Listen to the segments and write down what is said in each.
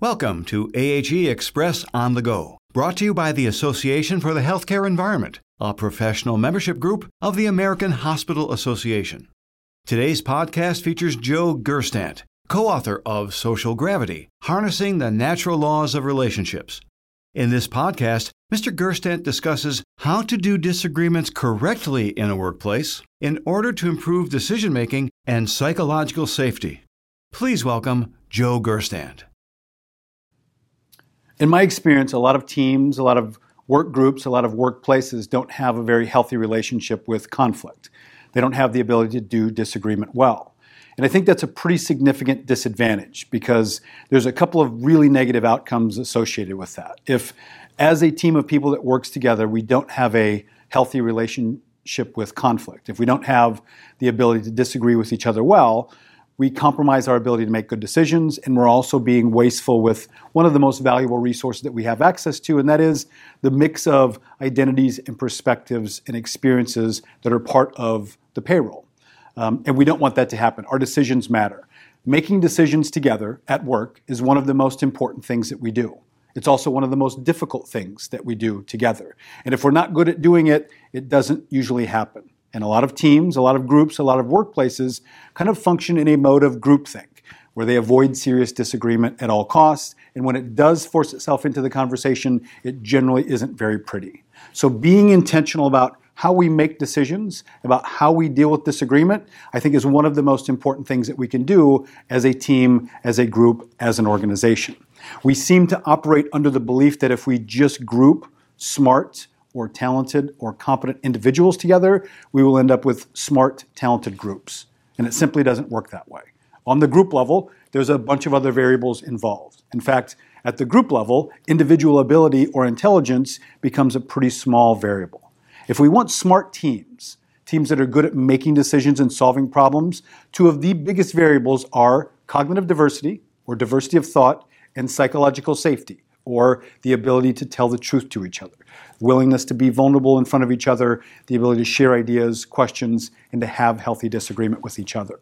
Welcome to AHE Express on the Go, brought to you by the Association for the Healthcare Environment, a professional membership group of the American Hospital Association. Today's podcast features Joe Gerstandt, co author of Social Gravity Harnessing the Natural Laws of Relationships. In this podcast, Mr. Gerstandt discusses how to do disagreements correctly in a workplace in order to improve decision making and psychological safety. Please welcome Joe Gerstandt in my experience, a lot of teams, a lot of work groups, a lot of workplaces don't have a very healthy relationship with conflict. They don't have the ability to do disagreement well. And I think that's a pretty significant disadvantage because there's a couple of really negative outcomes associated with that. If, as a team of people that works together, we don't have a healthy relationship with conflict, if we don't have the ability to disagree with each other well, we compromise our ability to make good decisions, and we're also being wasteful with one of the most valuable resources that we have access to, and that is the mix of identities and perspectives and experiences that are part of the payroll. Um, and we don't want that to happen. Our decisions matter. Making decisions together at work is one of the most important things that we do. It's also one of the most difficult things that we do together. And if we're not good at doing it, it doesn't usually happen. And a lot of teams, a lot of groups, a lot of workplaces kind of function in a mode of groupthink, where they avoid serious disagreement at all costs. And when it does force itself into the conversation, it generally isn't very pretty. So being intentional about how we make decisions, about how we deal with disagreement, I think is one of the most important things that we can do as a team, as a group, as an organization. We seem to operate under the belief that if we just group smart, or talented or competent individuals together, we will end up with smart, talented groups. And it simply doesn't work that way. On the group level, there's a bunch of other variables involved. In fact, at the group level, individual ability or intelligence becomes a pretty small variable. If we want smart teams, teams that are good at making decisions and solving problems, two of the biggest variables are cognitive diversity, or diversity of thought, and psychological safety, or the ability to tell the truth to each other willingness to be vulnerable in front of each other, the ability to share ideas, questions, and to have healthy disagreement with each other.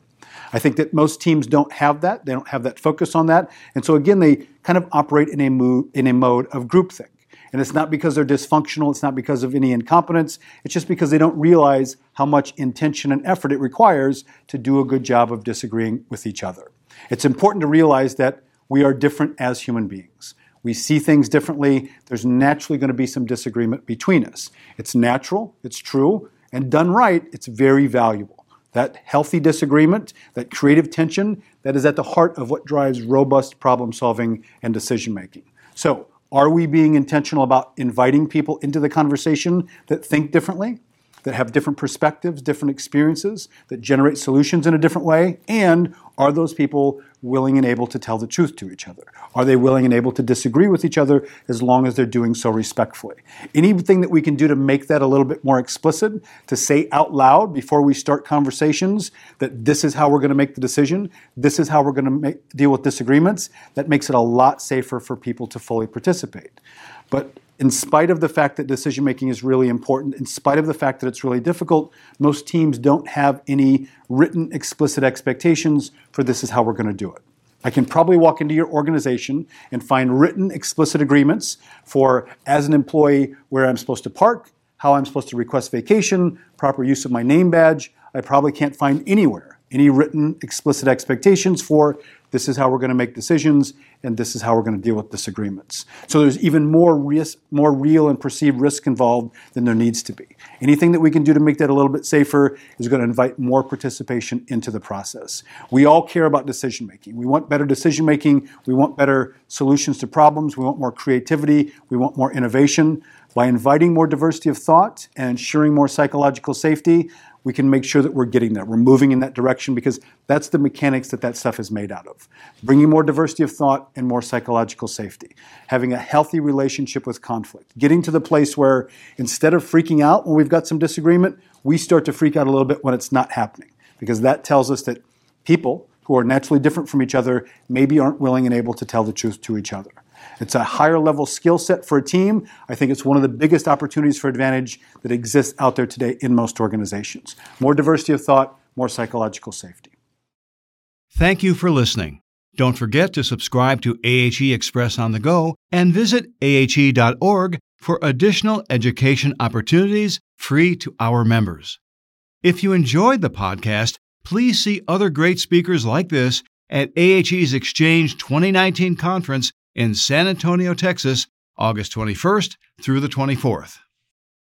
I think that most teams don't have that. They don't have that focus on that. And so, again, they kind of operate in a, mo- in a mode of groupthink. And it's not because they're dysfunctional, it's not because of any incompetence, it's just because they don't realize how much intention and effort it requires to do a good job of disagreeing with each other. It's important to realize that we are different as human beings. We see things differently. There's naturally going to be some disagreement between us. It's natural, it's true, and done right, it's very valuable. That healthy disagreement, that creative tension, that is at the heart of what drives robust problem solving and decision making. So, are we being intentional about inviting people into the conversation that think differently? That have different perspectives, different experiences, that generate solutions in a different way? And are those people willing and able to tell the truth to each other? Are they willing and able to disagree with each other as long as they're doing so respectfully? Anything that we can do to make that a little bit more explicit, to say out loud before we start conversations that this is how we're going to make the decision, this is how we're going to make, deal with disagreements, that makes it a lot safer for people to fully participate. But in spite of the fact that decision making is really important, in spite of the fact that it's really difficult, most teams don't have any written explicit expectations for this is how we're going to do it. I can probably walk into your organization and find written explicit agreements for, as an employee, where I'm supposed to park, how I'm supposed to request vacation, proper use of my name badge. I probably can't find anywhere any written explicit expectations for this is how we're going to make decisions, and this is how we're going to deal with disagreements. So there's even more risk, more real and perceived risk involved than there needs to be. Anything that we can do to make that a little bit safer is going to invite more participation into the process. We all care about decision making. We want better decision making. We want better solutions to problems. We want more creativity. We want more innovation. By inviting more diversity of thought and ensuring more psychological safety, we can make sure that we're getting there. We're moving in that direction because that's the mechanics that that stuff is made out of. Bringing more diversity of thought and more psychological safety. Having a healthy relationship with conflict. Getting to the place where instead of freaking out when we've got some disagreement, we start to freak out a little bit when it's not happening because that tells us that people who are naturally different from each other maybe aren't willing and able to tell the truth to each other. It's a higher level skill set for a team. I think it's one of the biggest opportunities for advantage that exists out there today in most organizations. More diversity of thought, more psychological safety. Thank you for listening. Don't forget to subscribe to AHE Express on the Go and visit ahe.org for additional education opportunities free to our members. If you enjoyed the podcast, please see other great speakers like this at AHE's Exchange 2019 conference in San Antonio, Texas, August 21st through the 24th.